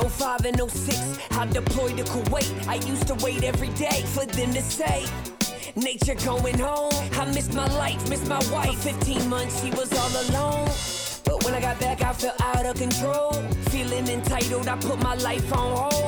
05 and 06, I deployed to Kuwait. I used to wait every day for them to say. Nature going home. I miss my life, miss my wife. 15 months, she was all alone. But when I got back, I felt out of control. Feeling entitled, I put my life on hold.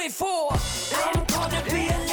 it for. I'm gonna be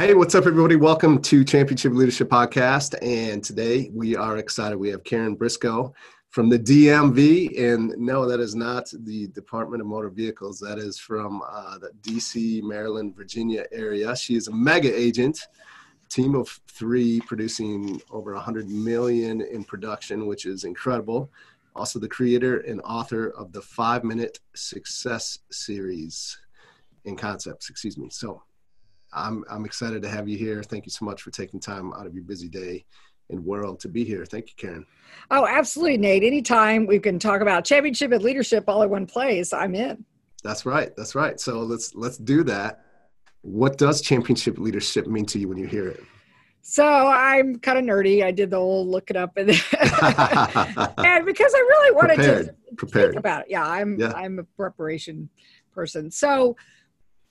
Hey, what's up, everybody? Welcome to Championship Leadership Podcast. And today we are excited. We have Karen Briscoe from the DMV. And no, that is not the Department of Motor Vehicles. That is from uh, the DC, Maryland, Virginia area. She is a mega agent, team of three, producing over 100 million in production, which is incredible. Also, the creator and author of the Five Minute Success Series in concepts, excuse me. So, I'm I'm excited to have you here. Thank you so much for taking time out of your busy day and world to be here. Thank you, Karen. Oh, absolutely, Nate. Anytime we can talk about championship and leadership all in one place, I'm in. That's right. That's right. So let's let's do that. What does championship leadership mean to you when you hear it? So I'm kind of nerdy. I did the whole look it up and, and because I really wanted Prepared. to Prepared. think about it. Yeah, I'm Yeah. I'm a preparation person. So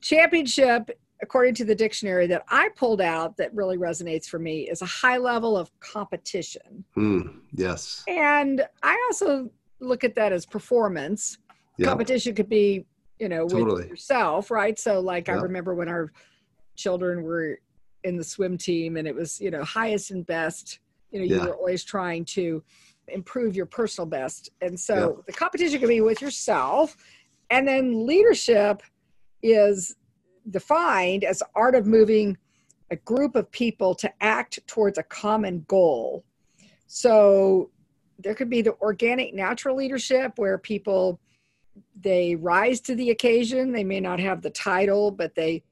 championship, according to the dictionary that I pulled out that really resonates for me, is a high level of competition. Hmm. yes. And I also look at that as performance. Yeah. Competition could be, you know, with Totally. yourself, right? So, like, I remember when our children were in the swim team and it was, you know, highest and best. You know, you were always trying to improve your personal best. And so the competition can be with yourself. And then leadership is defined as art of moving a group of people to act towards a common goal. So there could be the organic natural leadership where people they rise to the occasion. They may not have the title, but they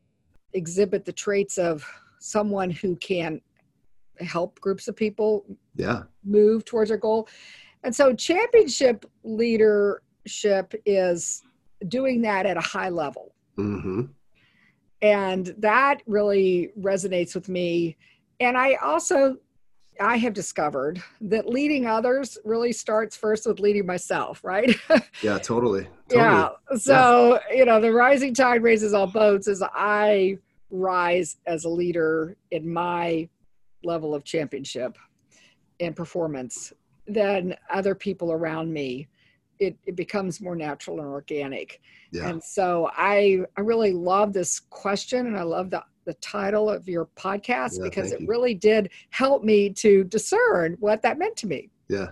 exhibit the traits of someone who can help groups of people Yeah. move towards their goal. And so championship leadership is doing that at a high level. Mm-hmm. And that really resonates with me. And I also I have discovered that leading others really starts first with leading myself, right? Yeah. Totally. Totally. yeah. So, you know, the rising tide raises all boats as I rise as a leader in my level of championship and performance, then other people around me, it, it becomes more natural and organic. Yeah. And so I I really love this question and I love the the title of your podcast Yeah, because it you. really did help me to discern what that meant to me. Yeah.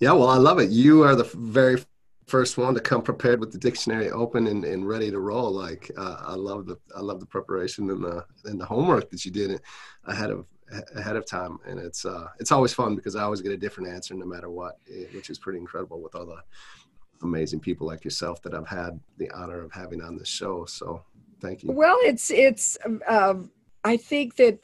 Yeah. Well, I love it. You are the very first one to come prepared with the dictionary open and, and ready to roll. Like uh, I love the I love the preparation and the and the homework that you did ahead of ahead of time. And it's uh it's always fun because I always get a different answer no matter what, eh, which is pretty incredible with all the amazing people like yourself that I've had the honor of having on this show. So thank you. Well, it's it's. Um, I think that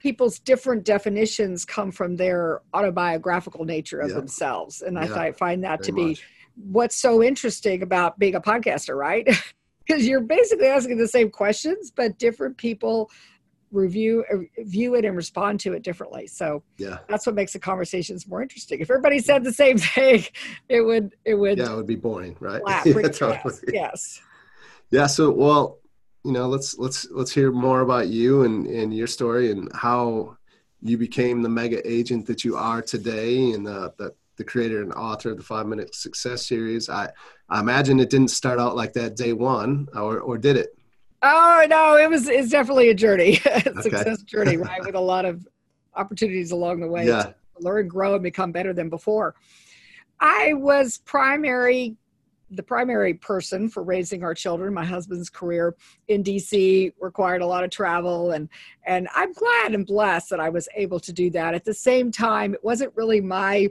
people's different definitions come from their autobiographical nature of Yeah. themselves, and I Yeah, fi- find that to be much. what's so interesting about being a podcaster, right? Because you're basically asking the same questions, but different people review uh, view it and respond to it differently. So Yeah. that's what makes the conversations more interesting. If everybody said the same thing, it would it would Yeah, it would be boring, right? Yeah, totally. Yes. Yeah. So, well, you know, let's let's let's hear more about you and and your story and how you became the mega agent that you are today, and the the, the creator and author of the Five Minute Success Series. I, I imagine it didn't start out like that day one, or, or did it? Oh no, it was it's definitely a journey, success journey, right? With a lot of opportunities along the way yeah. to learn, grow, and become better than before. I was primary the primary person for raising our children. My husband's career in DC required a lot of travel and and I'm glad and blessed that I was able to do that. At the same time, it wasn't really my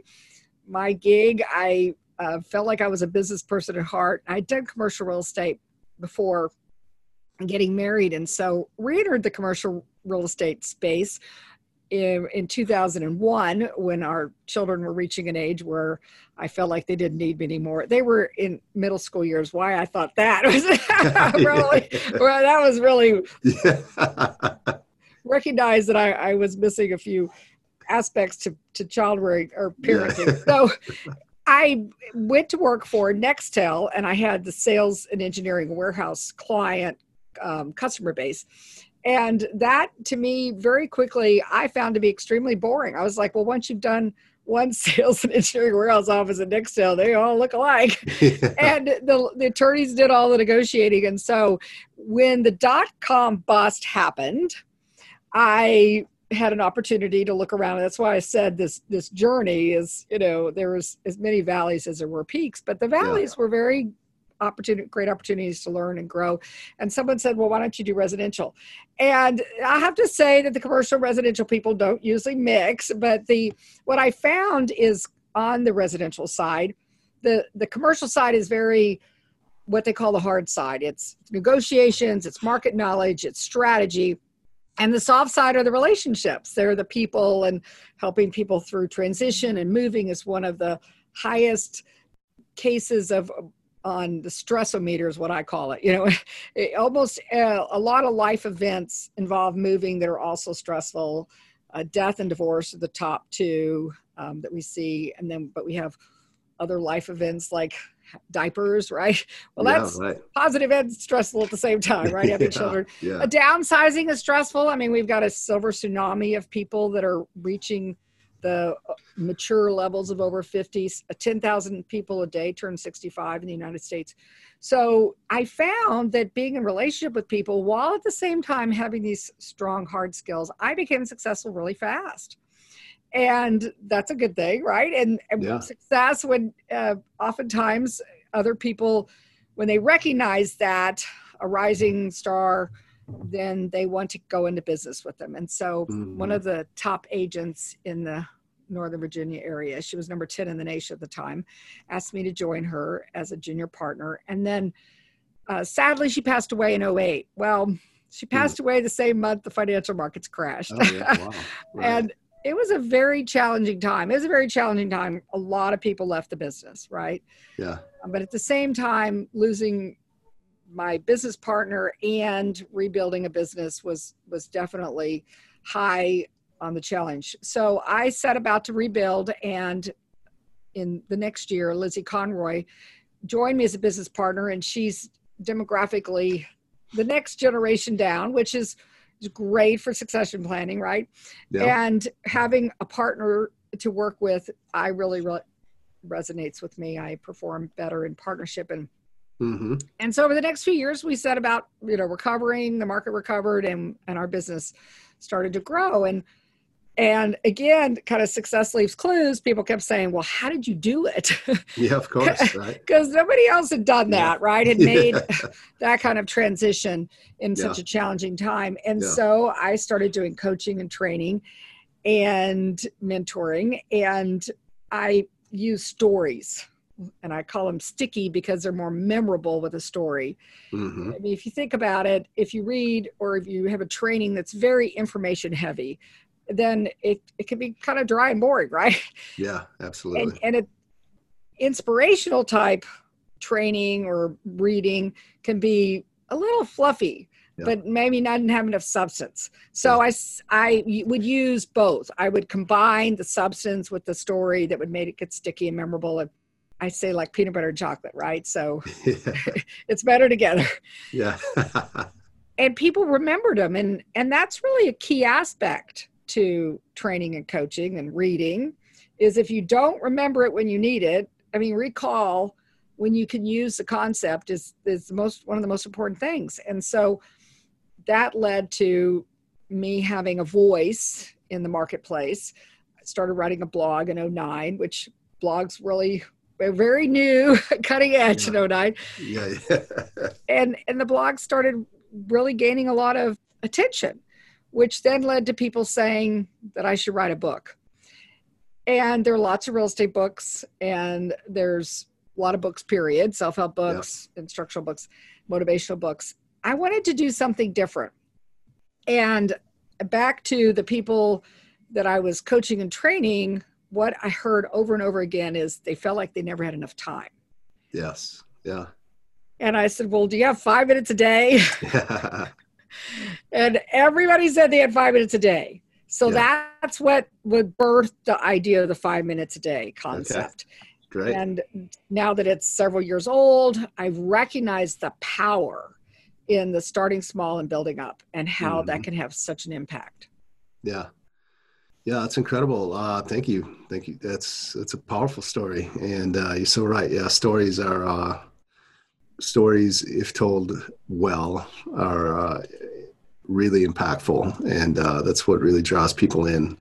my gig. I uh, felt like I was a business person at heart. I'd done commercial real estate before getting married and so re-entered the commercial real estate space in, in 2001 when our children were reaching an age where I felt like they didn't need me anymore. They were in middle school years. Why I thought that was really, well, that was really yeah. recognized that I, I was missing a few aspects to, to child rearing or parenting. Yeah. so I went to work for Nextel and I had the sales and engineering warehouse client um, customer base. And that to me, very quickly, I found to be extremely boring. I was like, well, once you've done one sales and engineering warehouse office at Nextel, they all look alike. Yeah. And the, the attorneys did all the negotiating. And so when the dot com bust happened, I had an opportunity to look around. That's why I said this this journey is, you know, there was as many valleys as there were peaks, but the valleys yeah. were very opportunity, great opportunities to learn and grow. And someone said, well, why don't you do residential? And I have to say that the commercial residential people don't usually mix, but the what I found is on the residential side, the the commercial side is very what they call the hard side. It's negotiations, it's market knowledge, it's strategy. And the soft side are the relationships. They're the people and helping people through transition and moving is one of the highest cases of on the stressometer is what I call it. You know, it almost uh, a lot of life events involve moving that are also stressful. Uh, death and divorce are the top two um, that we see, and then but we have other life events like diapers, right? Well, yeah, that's right. positive and stressful at the same time, right? Having yeah, children. Yeah. A downsizing is stressful. I mean, we've got a silver tsunami of people that are reaching the uh, mature levels of over 50 uh, 10,000 people a day turn 65 in the United States. So I found that being in relationship with people while at the same time having these strong hard skills, I became successful really fast. And that's a good thing, right? And, and yeah. success when uh, oftentimes other people, when they recognize that a rising star, then they want to go into business with them. And so mm-hmm. one of the top agents in the Northern Virginia area, she was number 10 in the nation at the time, asked me to join her as a junior partner. And then uh, sadly, she passed away in 08. Well, she hmm. passed away the same month the financial markets crashed. Oh, yeah. wow. right. and it was a very challenging time. It was a very challenging time. A lot of people left the business, right? Yeah. But at the same time, losing my business partner and rebuilding a business was was definitely high on the challenge. So I set about to rebuild and in the next year Lizzie Conroy joined me as a business partner and she's demographically the next generation down, which is great for succession planning, right? Yeah. And having a partner to work with, I really re- resonates with me. I perform better in partnership and Mm-hmm. And so over the next few years, we set about you know recovering. The market recovered, and and our business started to grow. And and again, kind of success leaves clues. People kept saying, "Well, how did you do it?" Yeah, of course, right? Because nobody else had done that, yeah. right? Had made yeah. that kind of transition in yeah. such a challenging time. And so I started doing coaching and training and mentoring, and I use stories and I call them sticky because they're more memorable with a story. Mm-hmm. I mean, if you think about it, if you read or if you have a training that's very information heavy, then it, it can be kind of dry and boring, right? Yeah, absolutely. And, and it, inspirational type training or reading can be a little fluffy. Yeah. but maybe not have enough substance. So yeah. I, I would use both. I would combine the substance with the story that would make it get sticky and memorable. And I say like peanut butter and chocolate, right? So yeah. it's better together. Yeah. and people remembered them and and that's really a key aspect to training and coaching and reading is if you don't remember it when you need it, I mean, recall when you can use the concept is is the most one of the most important things. And so that led to me having a voice in the marketplace. I started writing a blog in 09, which blogs really very new, cutting edge yeah. in 09. Yeah. yeah. and and the blog started really gaining a lot of attention, which then led to people saying that I should write a book. And there are lots of real estate books, and there's a lot of books, period self help books, yeah. instructional books, motivational books. I wanted to do something different. And back to the people that I was coaching and training, what I heard over and over again is they felt like they never had enough time. Yes. Yeah. And I said, Well, do you have five minutes a day? and everybody said they had five minutes a day. So yeah. that's what would birth the idea of the five minutes a day concept. Okay. Great. And now that it's several years old, I've recognized the power in the starting small and building up and how mm-hmm. that can have such an impact. Yeah. Yeah, that's incredible. Uh, thank you. Thank you. That's that's a powerful story. And uh, you're so right. Yeah, stories are uh, stories, if told well, are uh, really impactful, and uh, that's what really draws people in.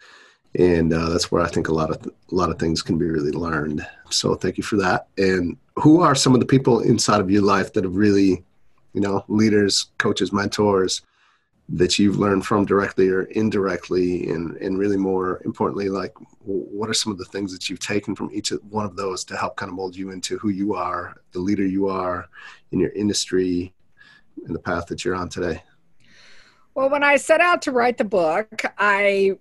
And uh, that's where I think a lot of a lot of things can be really learned. So thank you for that. And who are some of the people inside of your life that have really you know, leaders, coaches, mentors that you've learned from directly or indirectly and, and really more importantly like what are some of the things that you've taken from each one of those to help kind of mold you into who you are the leader you are in your industry and the path that you're on today well when i set out to write the book i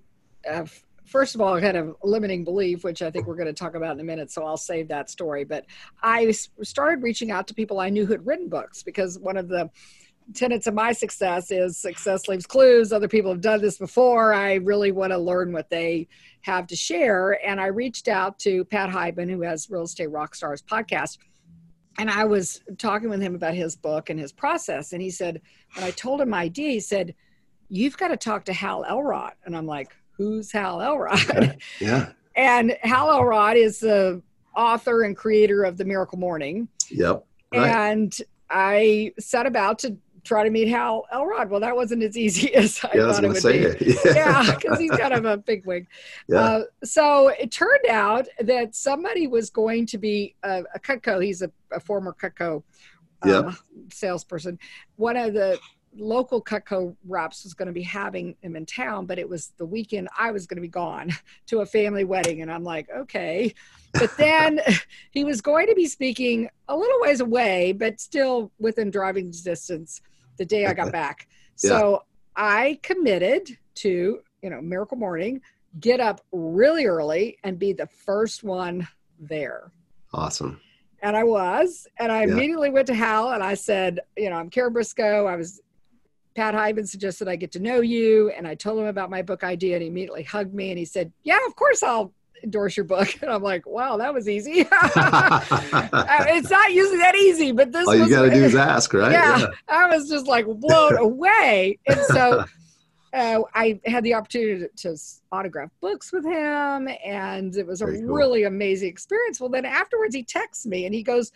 uh, first of all, kind of limiting belief, which I think we're going to talk about in a minute. So I'll save that story. But I started reaching out to people I knew who had written books because one of the tenets of my success is success leaves clues. Other people have done this before. I really want to learn what they have to share. And I reached out to Pat Hiban, who has Real Estate Rockstars podcast. And I was talking with him about his book and his process. And he said, when I told him my idea, he said, You've got to talk to Hal Elrod. And I'm like, who's Hal Elrod? yeah. And Hal Elrod is the author and creator of The Miracle Morning. Yep. Right. And I set about to try to meet Hal Elrod. Well, that wasn't as easy as I yeah, thought I it would be. It. Yeah, because yeah, he's kind of a big wig. Yeah. Uh, so it turned out that somebody was going to be a, a Cutco. He's a, a former Cutco um, salesperson. One of the local Cutco reps was going to be having him in town, but it was the weekend I was going to be gone to a family wedding. And I'm like, okay. But then he was going to be speaking a little ways away, but still within driving distance the day I got back. yeah. So I committed to, you know, Miracle Morning, get up really early and be the first one there. Awesome. And I was, and I yeah. immediately went to Hal and I said, you know, I'm Karen Briscoe. I was Pat Hiban suggested I get to know you. And I told him about my book idea and he immediately hugged me and he said, Yeah, of course I'll endorse your book. And I'm like, wow, that was easy. Uh, it's not usually that easy, but this All you got to do is ask, right? Yeah, yeah. I was just like blown away. And so uh, I had the opportunity to, to, autograph books with him, and it was a cool. really amazing experience. Well, then afterwards, he texts me and he goes,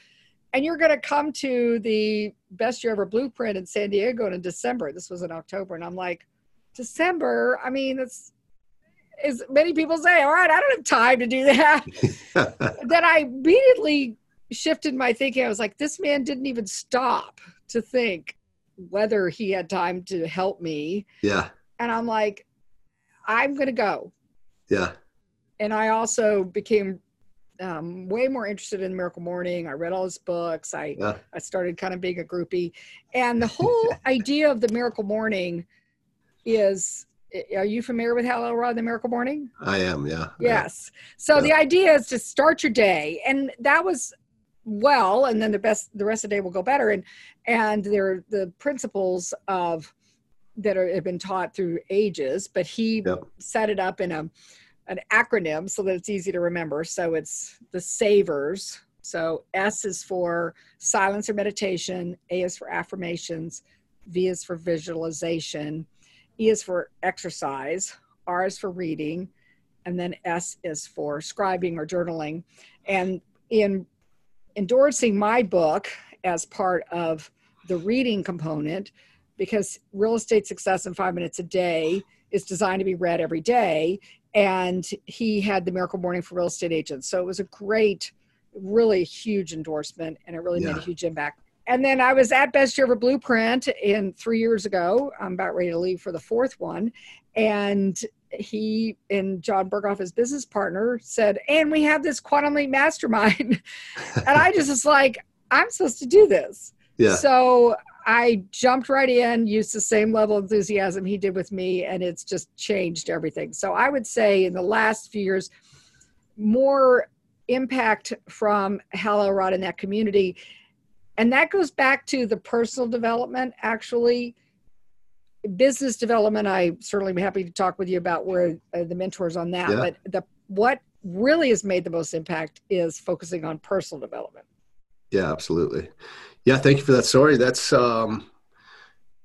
and you're going to come to the best year ever blueprint in San Diego in December. This was in October, and I'm like, December. I mean, it's as many people say. All right, I don't have time to do that. then I immediately shifted my thinking. I was like, this man didn't even stop to think whether he had time to help me. Yeah. And I'm like, I'm going to go. Yeah. And I also became um, way more interested in Miracle Morning. I read all his books. I yeah. I started kind of being a groupie, and the whole idea of the Miracle Morning is. Are you familiar with Hal Elrod, the Miracle Morning? I am, yeah. Yes. So yeah. the idea is to start your day, and that was well, and then the best, the rest of the day will go better. And and there the principles of that are, have been taught through ages, but he yep. set it up in a an acronym so that it's easy to remember. So it's the SAVERS. So S is for silence or meditation, A is for affirmations, V is for visualization, E is for exercise, R is for reading, and then S is for scribing or journaling. And in endorsing my book as part of the reading component, because real estate success in five minutes a day is designed to be read every day. And he had the miracle morning for real estate agents. So it was a great, really huge endorsement and it really yeah. made a huge impact. And then I was at Best Year Ever Blueprint in three years ago. I'm about ready to leave for the fourth one. And he and Jon Berghoff, his business partner, said, and we have this Quantum Leap Mastermind. and I just was like, I'm supposed to do this. Yeah. So I jumped right in, used the same level of enthusiasm he did with me, and it's just changed everything. So I would say in the last few years, more impact from Hal Elrod in that community. And that goes back to the personal development, actually. Business development, I certainly be happy to talk with you about where uh, the mentors on that. Yeah. But the what really has made the most impact is focusing on personal development. Yeah, absolutely. Yeah, thank you for that story. That's um,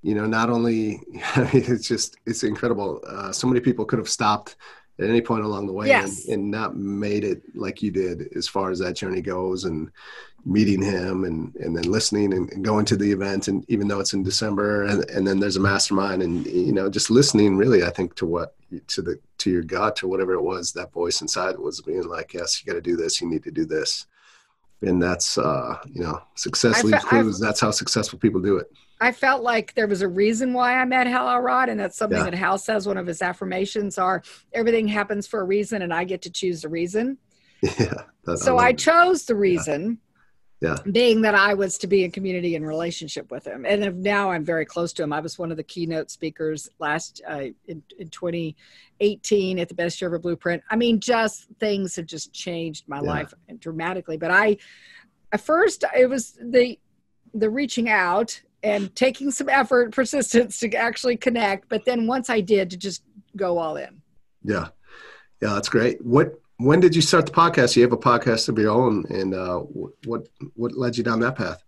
you know, not only I mean, it's just it's incredible. Uh, so many people could have stopped at any point along the way yes. and, and not made it like you did as far as that journey goes and meeting him and and then listening and, and going to the event and even though it's in December and, and then there's a mastermind and you know just listening really I think to what to the to your gut or whatever it was that voice inside was being like yes you got to do this you need to do this and that's uh, you know success leaves clues. That's how successful people do it. I felt like there was a reason why I met Hal Elrod, and that's something yeah. that Hal says. One of his affirmations are, "Everything happens for a reason, and I get to choose the reason." Yeah. so I, I chose the reason, yeah. Being that i was to be in community and relationship with him. And now i'm very close to him. I was one of the keynote speakers last uh, in, in 2018 at the best year ever blueprint. I mean just things have just changed my yeah. life dramatically. But i at first it was the the reaching out and taking some effort persistence to actually connect. But then once i did to just go all in. Yeah. Yeah that's great. What when did you start the podcast? You have a podcast of your own, and uh, what what led you down that path?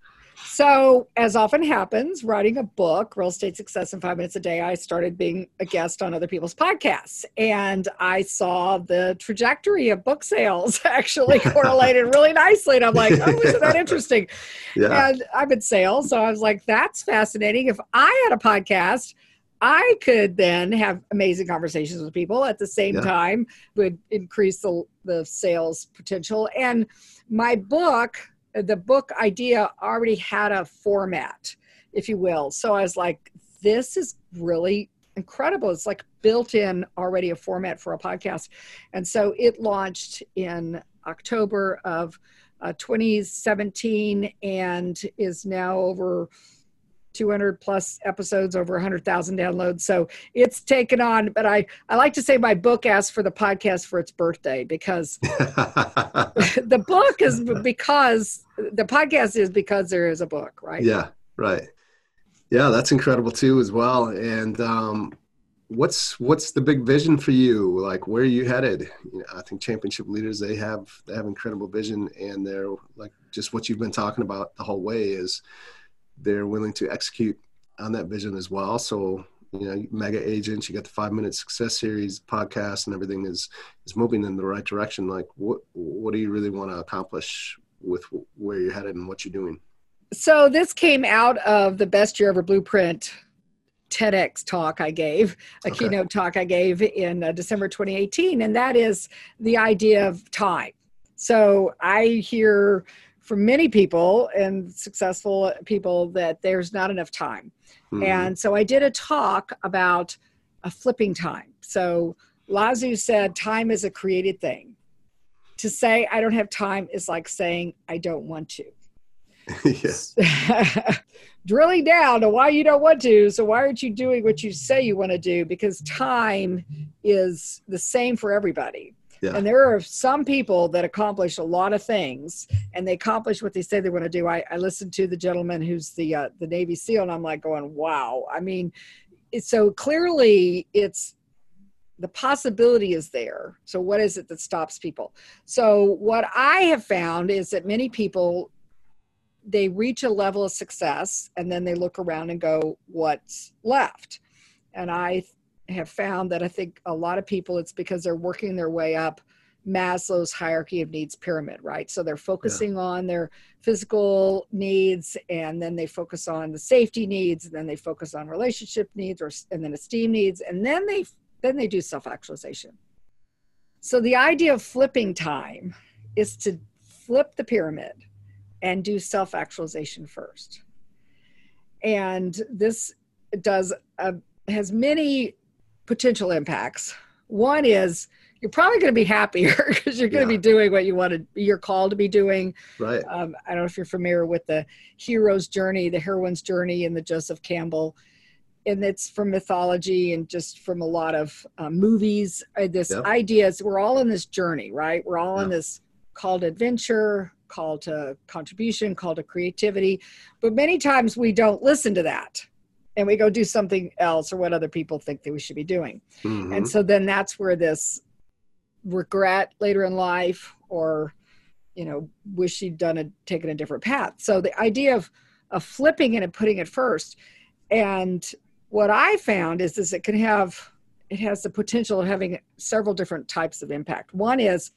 So, as often happens, writing a book, Real Estate Success in Five Minutes a Day, I started being a guest on other people's podcasts. And I saw the trajectory of book sales actually correlated really nicely. And I'm like, oh, isn't that interesting? Yeah. And I'm in sales. So I was like, that's fascinating. If I had a podcast, I could then have amazing conversations with people at the same yeah. time, would increase the, the sales potential. And my book, the book idea already had a format, if you will. So I was like, this is really incredible. It's like built in already a format for a podcast. And so it launched in October of uh, 2017 and is now over 200 plus episodes, over 100,000 downloads. So it's taken on, but I, I like to say my book asked for the podcast for its birthday because the book is because the podcast is because there is a book, right? Yeah, right. Yeah, that's incredible too, as well. And, um, what's what's the big vision for you like where are you headed you know, i think championship leaders they have they have incredible vision and they're like just what you've been talking about the whole way is they're willing to execute on that vision as well. So, you know, mega agents, you got the five minute success series podcast and everything is, is moving in the right direction. Like what, what do you really want to accomplish with where you're headed and what you're doing? So this came out of the best year ever blueprint TEDx talk I gave, a okay. keynote talk I gave in uh, December 2018, and that is the idea of time. So I hear for many people and successful people that there's not enough time. Mm-hmm. And so I did a talk about a flipping time. So Lao said, time is a created thing. To say I don't have time is like saying I don't want to. yes. Drilling down to why you don't want to. So, why aren't you doing what you say you want to do? Because time is the same for everybody. Yeah. And there are some people that accomplish a lot of things and they accomplish what they say they want to do. I, I listened to the gentleman who's the uh, the Navy SEAL and I'm like going, wow. I mean, it's so clearly it's the possibility is there. So what is it that stops people? So what I have found is that many people they reach a level of success and then they look around and go, what's left? And I have found that I think a lot of people, it's because they're working their way up Maslow's hierarchy of needs pyramid, right? So they're focusing yeah. on their physical needs and then they focus on the safety needs and then they focus on relationship needs or and then esteem needs and then they then they do self-actualization. So the idea of flipping time is to flip the pyramid and do self-actualization first. And this does uh, has many potential impacts. One is you're probably going to be happier because you're going yeah. to be doing what you want to you're called to be doing right um, i don't know if you're familiar with the hero's journey the heroine's journey and the joseph campbell and it's from mythology and just from a lot of uh, movies uh, this yep. idea is we're all in this journey right we're all in this call to adventure call to contribution call to creativity but many times we don't listen to that and we go do something else or what other people think that we should be doing. Mm-hmm. and so then that's where this regret later in life or you know wish she'd done a taken a different path. So the idea of of flipping it and putting it first. And what i found is is it can have it has the potential of having several different types of impact. One is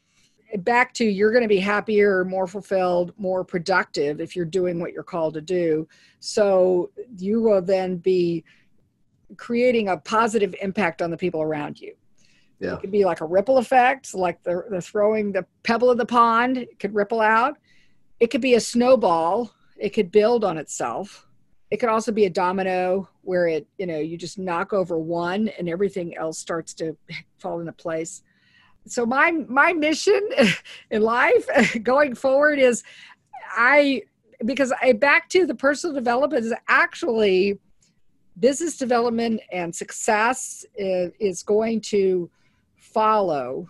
back to you're going to be happier more fulfilled more productive if you're doing what you're called to do so you will then be creating a positive impact on the people around you yeah. It could be like a ripple effect, like the, the throwing the pebble in the pond, it could ripple out. It could be a snowball, it could build on itself. It could also be a domino where it, you know, you just knock over one and everything else starts to fall into place. So my my mission in life going forward is I because I back to the personal development is actually business development and success is, is going to follow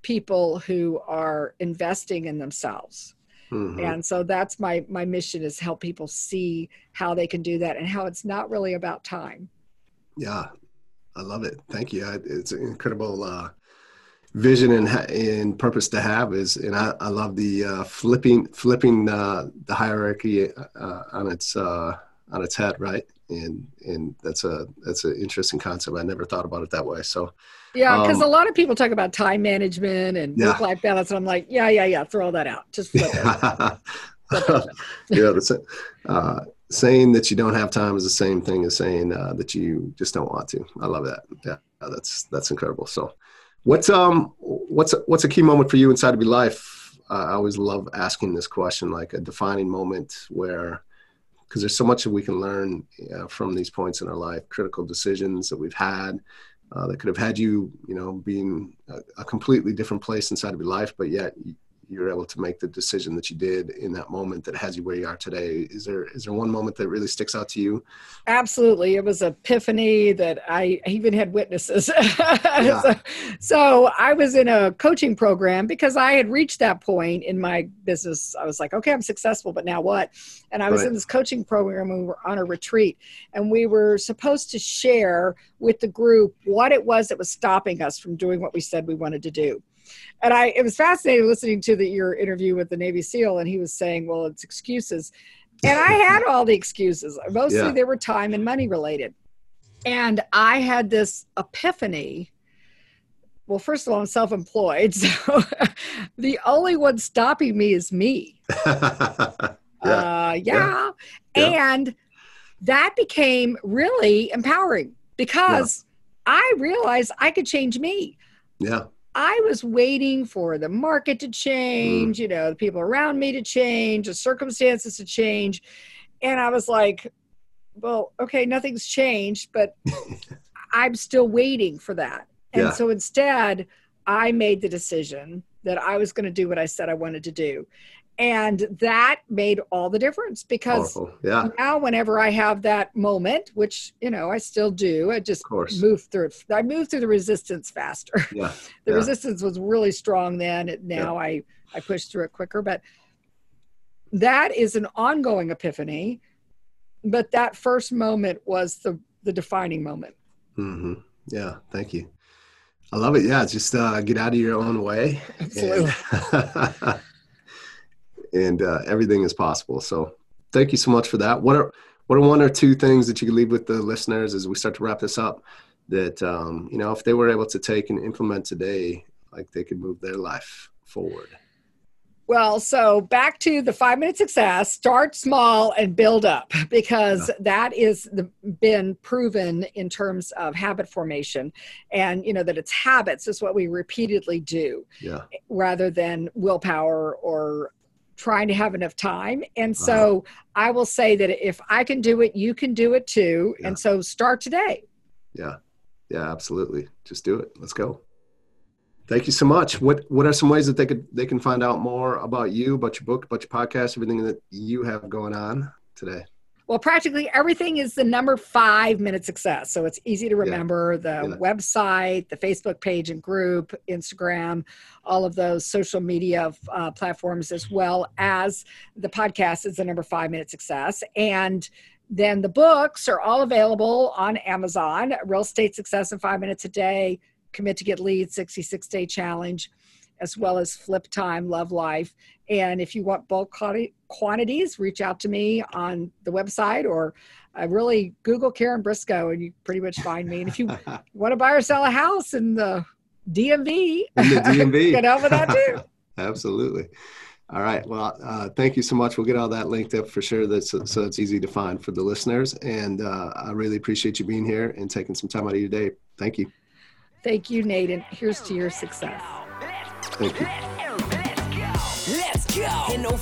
people who are investing in themselves. Mm-hmm. And so that's my my mission is help people see how they can do that and how it's not really about time. Yeah, I love it. Thank you. It's an incredible uh, vision and, and purpose to have. Is and I, I love the uh, flipping flipping uh, the hierarchy uh, on its uh, on its head, right? And and that's a that's an interesting concept. I never thought about it that way. So yeah, because um, a lot of people talk about time management and yeah. work-life balance, and I'm like, yeah, yeah, yeah, throw all that out. Just flip it. yeah, that's it. Uh, saying that you don't have time is the same thing as saying uh, that you just don't want to. I love that. Yeah, that's that's incredible. So, what's um what's what's a key moment for you inside of your life? I always love asking this question, like a defining moment where, because there's so much that we can learn uh, from these points in our life, critical decisions that we've had uh, that could have had you, you know, being a, a, completely different place inside of your life, but yet you're able to make the decision that you did in that moment that has you where you are today. Is there is there one moment that really sticks out to you? Absolutely. It was an epiphany that i even had witnesses. Yeah. so, so i was in a coaching program because i had reached that point in my business. I was like okay i'm successful but now what? And i was right. in this coaching program and we were on a retreat and we were supposed to share with the group what it was that was stopping us from doing what we said we wanted to do and I it was fascinating listening to the, your interview with the Navy SEAL, and he was saying, "Well, it's excuses," and I had all the excuses. Mostly yeah. they were time and money related, and I had this epiphany. Well, first of all, I'm self-employed, so the only one stopping me is me. yeah. Uh, yeah. yeah. and that became really empowering because I realized I could change me. Yeah. I was waiting for the market to change, mm. you know, the people around me to change, the circumstances to change. And I was like, well, okay, nothing's changed, but I'm still waiting for that. And yeah. so instead, I made the decision that I was going to do what I said I wanted to do and that made all the difference because yeah. now whenever i have that moment which you know i still do i just move through it i move through the resistance faster yeah. the yeah. resistance was really strong then now yeah. i i push through it quicker but that is an ongoing epiphany but that first moment was the the defining moment mm-hmm. yeah thank you i love it yeah just uh, get out of your own way Absolutely. And- uh, everything is possible. So thank you so much for that. What are what are one or two things that you can leave with the listeners as we start to wrap this up that um, you know if they were able to take and implement today, like they could move their life forward. Well, so back to the five minute success start small and build up because yeah. that is the, been proven in terms of habit formation. And, you know, that it's habits is what we repeatedly do yeah. rather than willpower or trying to have enough time. And so uh-huh. I will say that if I can do it, you can do it too. Yeah. And so start today. Yeah. Yeah, absolutely. Just do it. Let's go. Thank you so much. What what are some ways that they could they can find out more about you, about your book, about your podcast, everything that you have going on today? Well, practically everything is the number five minute success. So it's easy to remember yeah. the yeah. website, the Facebook page and group, Instagram, all of those social media uh, platforms, as well as the podcast is the number five minute success. And then the books are all available on Amazon Real Estate Success in Five Minutes a Day, commit to get leads 66 day challenge as well as flip time love life and if you want bulk quantities reach out to me on the website or uh, really google karen briscoe and you pretty much find me and if you want to buy or sell a house in the dmv, in the DMV. get over that too absolutely all right. Well, uh, thank you so much. We'll get all that linked up for sure. That's so it's easy to find for the listeners. And uh, I really appreciate you being here and taking some time out of your day. Thank you. Thank you, Nate, and here's to your success. Thank you.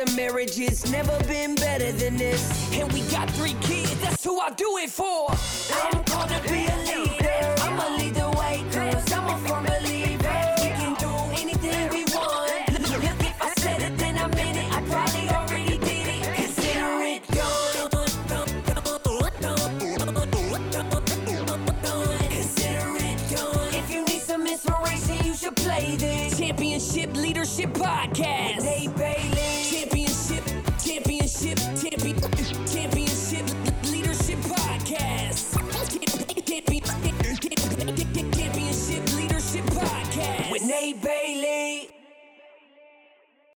of marriage, it's never been better than this. And we got three kids, that's who I do it for. I'm to be a leader.